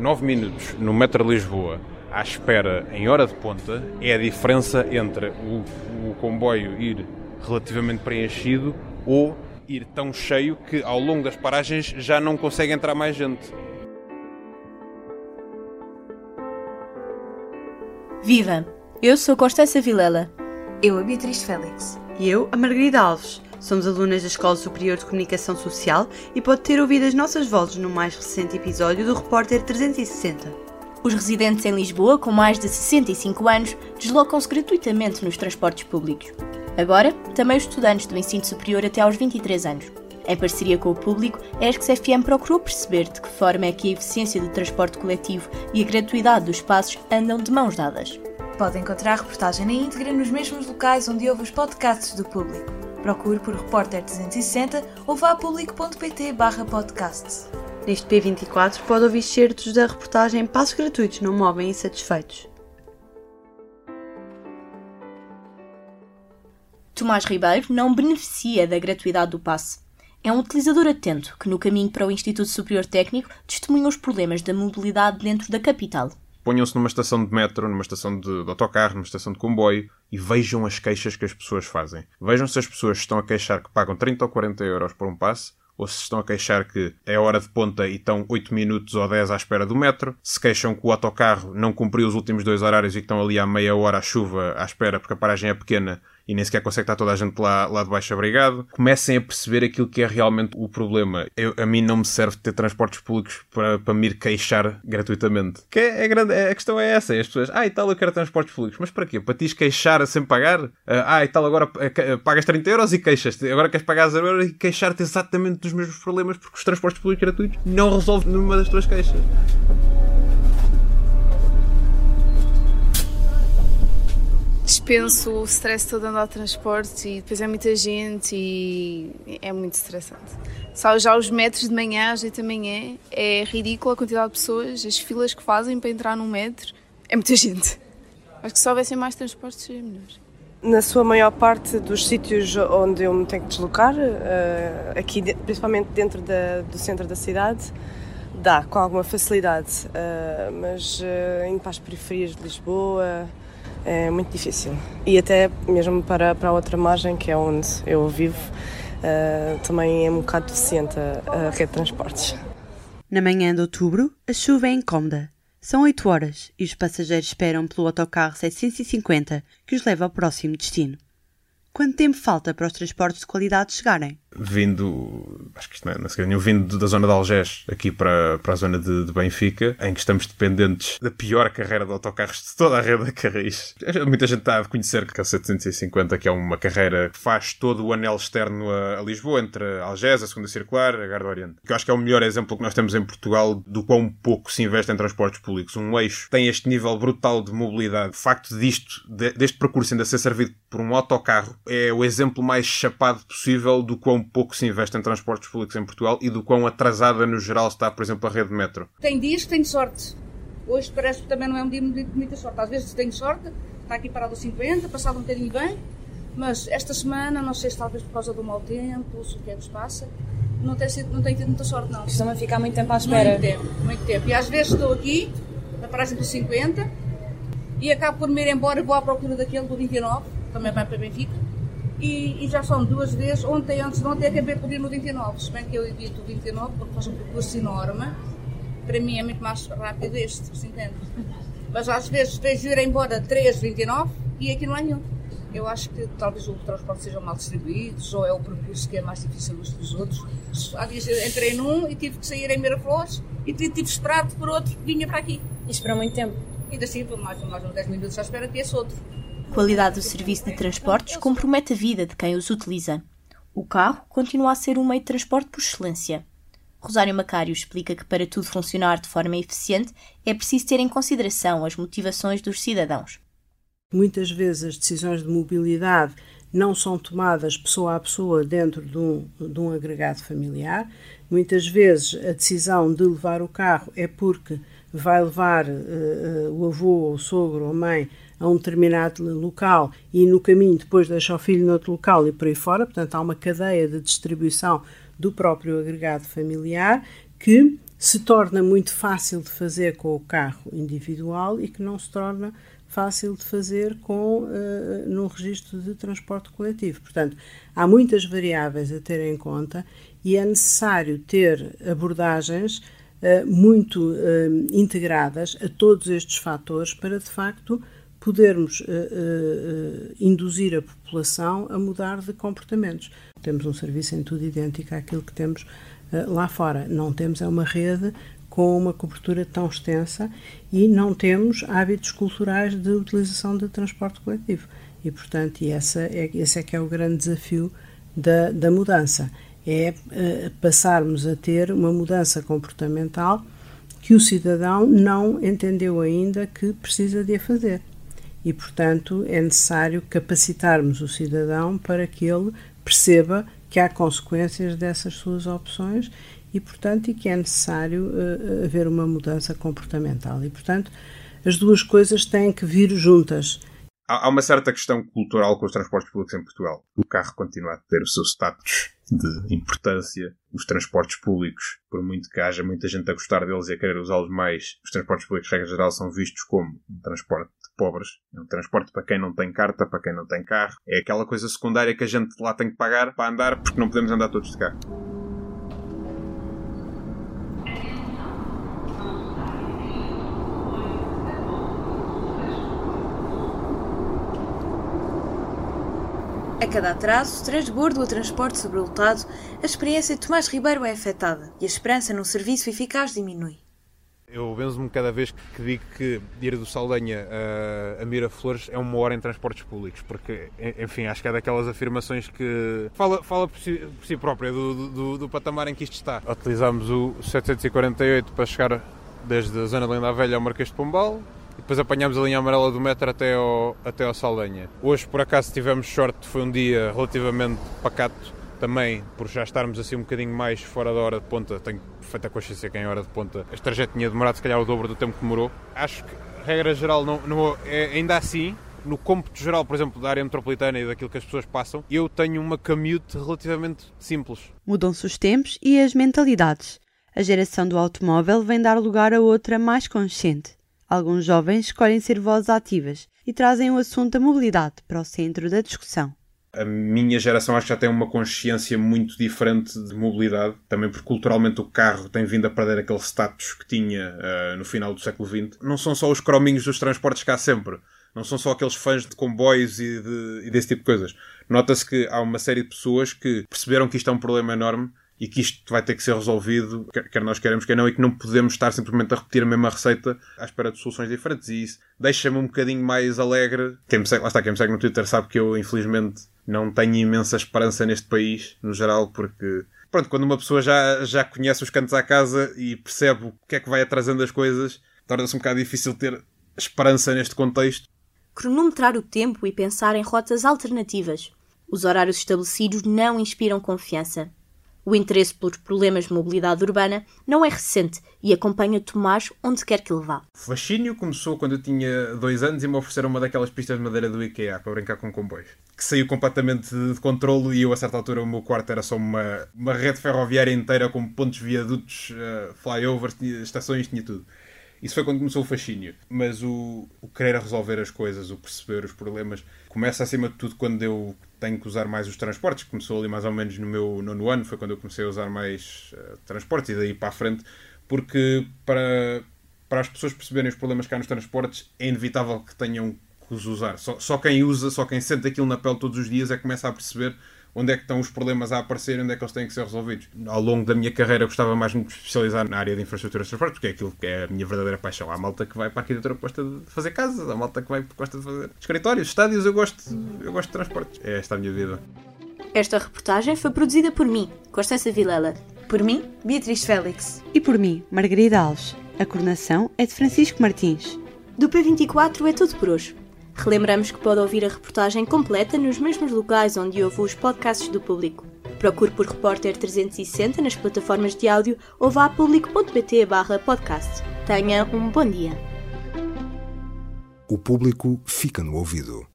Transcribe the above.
9 minutos no metro de Lisboa à espera em hora de ponta é a diferença entre o, o comboio ir relativamente preenchido ou ir tão cheio que ao longo das paragens já não consegue entrar mais gente. Viva! Eu sou Constança Vilela. Eu, a Beatriz Félix. E eu, a Margarida Alves. Somos alunas da Escola Superior de Comunicação Social e pode ter ouvido as nossas vozes no mais recente episódio do Repórter 360. Os residentes em Lisboa com mais de 65 anos deslocam-se gratuitamente nos transportes públicos. Agora, também os estudantes do ensino superior até aos 23 anos. Em parceria com o público, a ESC-FM procurou perceber de que forma é que a eficiência do transporte coletivo e a gratuidade dos espaços andam de mãos dadas. Pode encontrar a reportagem na íntegra nos mesmos locais onde ouve os podcasts do público. Procure por Repórter 360 ou vá a público.pt podcasts. Neste P24 pode ouvir certos da reportagem Passos Gratuitos Não Movem Insatisfeitos. Tomás Ribeiro não beneficia da gratuidade do passe. É um utilizador atento que, no caminho para o Instituto Superior Técnico, testemunha os problemas da mobilidade dentro da capital. Ponham-se numa estação de metro, numa estação de, de autocarro, numa estação de comboio e vejam as queixas que as pessoas fazem. Vejam se as pessoas estão a queixar que pagam 30 ou 40 euros por um passe ou se estão a queixar que é hora de ponta e estão 8 minutos ou 10 à espera do metro, se queixam que o autocarro não cumpriu os últimos dois horários e que estão ali há meia hora à chuva à espera porque a paragem é pequena e nem sequer consegue estar toda a gente lá, lá de baixo abrigado, comecem a perceber aquilo que é realmente o problema. Eu, a mim não me serve ter transportes públicos para, para me ir queixar gratuitamente. Que é, é grande, é, a questão é essa, é as pessoas, ah e tal, eu quero transportes públicos, mas para quê? Para te queixar sem pagar? Ah, e tal, agora uh, pagas 30 euros e queixas-te, agora queres pagar 0 euros e queixar-te exatamente dos mesmos problemas porque os transportes públicos gratuitos não resolvem nenhuma das tuas queixas. Dispenso o stress todo andar de transporte e depois é muita gente e é muito estressante. Só já os metros de manhã, às 8 da manhã, é ridícula a quantidade de pessoas, as filas que fazem para entrar num metro, é muita gente. Acho que se houvessem mais transportes seria melhor. Na sua maior parte dos sítios onde eu me tenho que deslocar, eh, aqui principalmente dentro da, do centro da cidade, dá com alguma facilidade, eh, mas eh, indo para as periferias de Lisboa, é muito difícil. E até mesmo para, para a outra margem, que é onde eu vivo, uh, também é um bocado deficiente a, a rede de transportes. Na manhã de outubro, a chuva é incómoda. São 8 horas e os passageiros esperam pelo autocarro 750 que os leva ao próximo destino. Quanto tempo falta para os transportes de qualidade chegarem? Vindo, acho que isto não é, não sei, vindo da zona de Algés aqui para, para a zona de, de, Benfica, em que estamos dependentes da pior carreira de autocarros de toda a rede da Carris. Muita gente está a conhecer que a 750, que é uma carreira que faz todo o anel externo a, a Lisboa, entre Algés, a Segunda Circular, a Garda Oriente. Que eu acho que é o melhor exemplo que nós temos em Portugal do quão pouco se investe em transportes públicos. Um eixo tem este nível brutal de mobilidade. O facto disto, de, deste percurso ainda ser servido por um autocarro, é o exemplo mais chapado possível do quão pouco se investe em transportes públicos em Portugal e do quão atrasada no geral está, por exemplo, a rede metro. Tem dias que tenho sorte. Hoje parece que também não é um dia de muita sorte. Às vezes tenho sorte, está aqui parado 50, passado um bocadinho bem, mas esta semana, não sei se talvez por causa do mau tempo, se o que é que se passa, não tem, sido, não tem tido muita sorte, não. Costuma ficar muito tempo à espera. Muito tempo, muito tempo. E às vezes estou aqui, na paragem do 50, e acabo por me ir embora e vou à procura daquele do 29, também vai para Benfica e, e, já são duas vezes, ontem antes de ontem acabei por ir no 29, se bem que eu evito o 29 porque faz um percurso enorme, para mim é muito mais rápido este, se entende? Mas às vezes vejo ir embora 3, 29 e aqui não há nenhum. Eu acho que talvez o transporte sejam mal distribuídos ou é o percurso que é mais difícil dos que os outros. Há dias entrei num e tive que sair em Miraflores e tive que esperar por outro que vinha para aqui. E esperou muito tempo? E assim, mais, mais uns 10 minutos à espera que esse outro qualidade do serviço de transportes compromete a vida de quem os utiliza. O carro continua a ser um meio de transporte por excelência. Rosário Macário explica que para tudo funcionar de forma eficiente é preciso ter em consideração as motivações dos cidadãos. Muitas vezes as decisões de mobilidade não são tomadas pessoa a pessoa dentro de um, de um agregado familiar. Muitas vezes a decisão de levar o carro é porque vai levar uh, o avô, ou o sogro ou a mãe a um determinado local e no caminho depois deixa o filho noutro local e por aí fora, portanto há uma cadeia de distribuição do próprio agregado familiar que se torna muito fácil de fazer com o carro individual e que não se torna fácil de fazer com uh, no registro de transporte coletivo. Portanto, há muitas variáveis a ter em conta e é necessário ter abordagens uh, muito uh, integradas a todos estes fatores para, de facto, podermos induzir a população a mudar de comportamentos. Temos um serviço em tudo idêntico àquilo que temos lá fora. Não temos é uma rede com uma cobertura tão extensa e não temos hábitos culturais de utilização de transporte coletivo. E, portanto, e essa é, esse é que é o grande desafio da, da mudança, é uh, passarmos a ter uma mudança comportamental que o cidadão não entendeu ainda que precisa de a fazer. E, portanto, é necessário capacitarmos o cidadão para que ele perceba que há consequências dessas suas opções e, portanto, e que é necessário uh, haver uma mudança comportamental. E, portanto, as duas coisas têm que vir juntas. Há uma certa questão cultural com os transportes públicos em Portugal. O carro continua a ter o seu status de importância. Os transportes públicos, por muito que haja muita gente a gostar deles e a querer usá-los mais, os transportes públicos, regra geral, são vistos como um transporte pobres. É um transporte para quem não tem carta, para quem não tem carro. É aquela coisa secundária que a gente lá tem que pagar para andar porque não podemos andar todos de carro. A cada atraso, transbordo ou transporte sobrelotado, a experiência de Tomás Ribeiro é afetada e a esperança num serviço eficaz diminui. Eu benzo-me cada vez que digo que ir do Saldanha a, a Miraflores é uma hora em transportes públicos, porque, enfim, acho que é daquelas afirmações que fala, fala por, si, por si própria do, do, do, patamar em que isto está. Utilizámos o 748 para chegar desde a zona de Linda Velha ao Marquês de Pombal, e depois apanhámos a linha amarela do metro até ao, até ao Saldanha. Hoje, por acaso, tivemos sorte, foi um dia relativamente pacato, também por já estarmos assim um bocadinho mais fora da hora de ponta, tenho perfeita consciência que em hora de ponta este trajeto tinha demorado se calhar o dobro do tempo que demorou. Acho que, regra geral, não, não é, ainda assim, no cômputo geral, por exemplo, da área metropolitana e daquilo que as pessoas passam, eu tenho uma commute relativamente simples. Mudam-se os tempos e as mentalidades. A geração do automóvel vem dar lugar a outra mais consciente. Alguns jovens escolhem ser vozes ativas e trazem o assunto da mobilidade para o centro da discussão. A minha geração acho que já tem uma consciência muito diferente de mobilidade, também porque culturalmente o carro tem vindo a perder aquele status que tinha uh, no final do século XX. Não são só os crominhos dos transportes cá sempre, não são só aqueles fãs de comboios e, de, e desse tipo de coisas. Nota-se que há uma série de pessoas que perceberam que isto é um problema enorme e que isto vai ter que ser resolvido, quer nós queremos, quer não, e que não podemos estar simplesmente a repetir a mesma receita à espera de soluções diferentes. E isso deixa-me um bocadinho mais alegre. Quem me segue, lá está, quem me segue no Twitter sabe que eu, infelizmente, não tenho imensa esperança neste país, no geral, porque pronto, quando uma pessoa já, já conhece os cantos à casa e percebe o que é que vai atrasando as coisas, torna-se um bocado difícil ter esperança neste contexto. Cronometrar o tempo e pensar em rotas alternativas. Os horários estabelecidos não inspiram confiança. O interesse pelos problemas de mobilidade urbana não é recente e acompanha Tomás onde quer que ele vá. O fascínio começou quando eu tinha dois anos e me ofereceram uma daquelas pistas de madeira do IKEA para brincar com comboios. Que saiu completamente de controlo e eu, a certa altura, o meu quarto era só uma, uma rede ferroviária inteira com pontos, viadutos, uh, flyovers, estações, tinha tudo. Isso foi quando começou o fascínio. Mas o, o querer resolver as coisas, o perceber os problemas, começa acima de tudo quando eu tenho que usar mais os transportes. Começou ali mais ou menos no meu nono ano, foi quando eu comecei a usar mais uh, transportes e daí para a frente, porque para, para as pessoas perceberem os problemas que há nos transportes é inevitável que tenham que os usar. Só, só quem usa, só quem sente aquilo na pele todos os dias é que começa a perceber onde é que estão os problemas a aparecer, onde é que eles têm que ser resolvidos. Ao longo da minha carreira gostava mais de me especializar na área de infraestrutura de transporte, porque é aquilo que é a minha verdadeira paixão. Há malta que vai para a arquitetura que gosta de fazer casas, há malta que vai gosta de fazer escritórios, estádios, eu gosto, eu gosto de transportes. É esta a minha vida. Esta reportagem foi produzida por mim, Constança Vilela. Por mim, Beatriz Félix. E por mim, Margarida Alves. A coordenação é de Francisco Martins. Do P24 é tudo por hoje. Relembramos que pode ouvir a reportagem completa nos mesmos locais onde ouve os podcasts do público. Procure por Repórter 360 nas plataformas de áudio ou vá a público.pt podcast. Tenha um bom dia. O público fica no ouvido.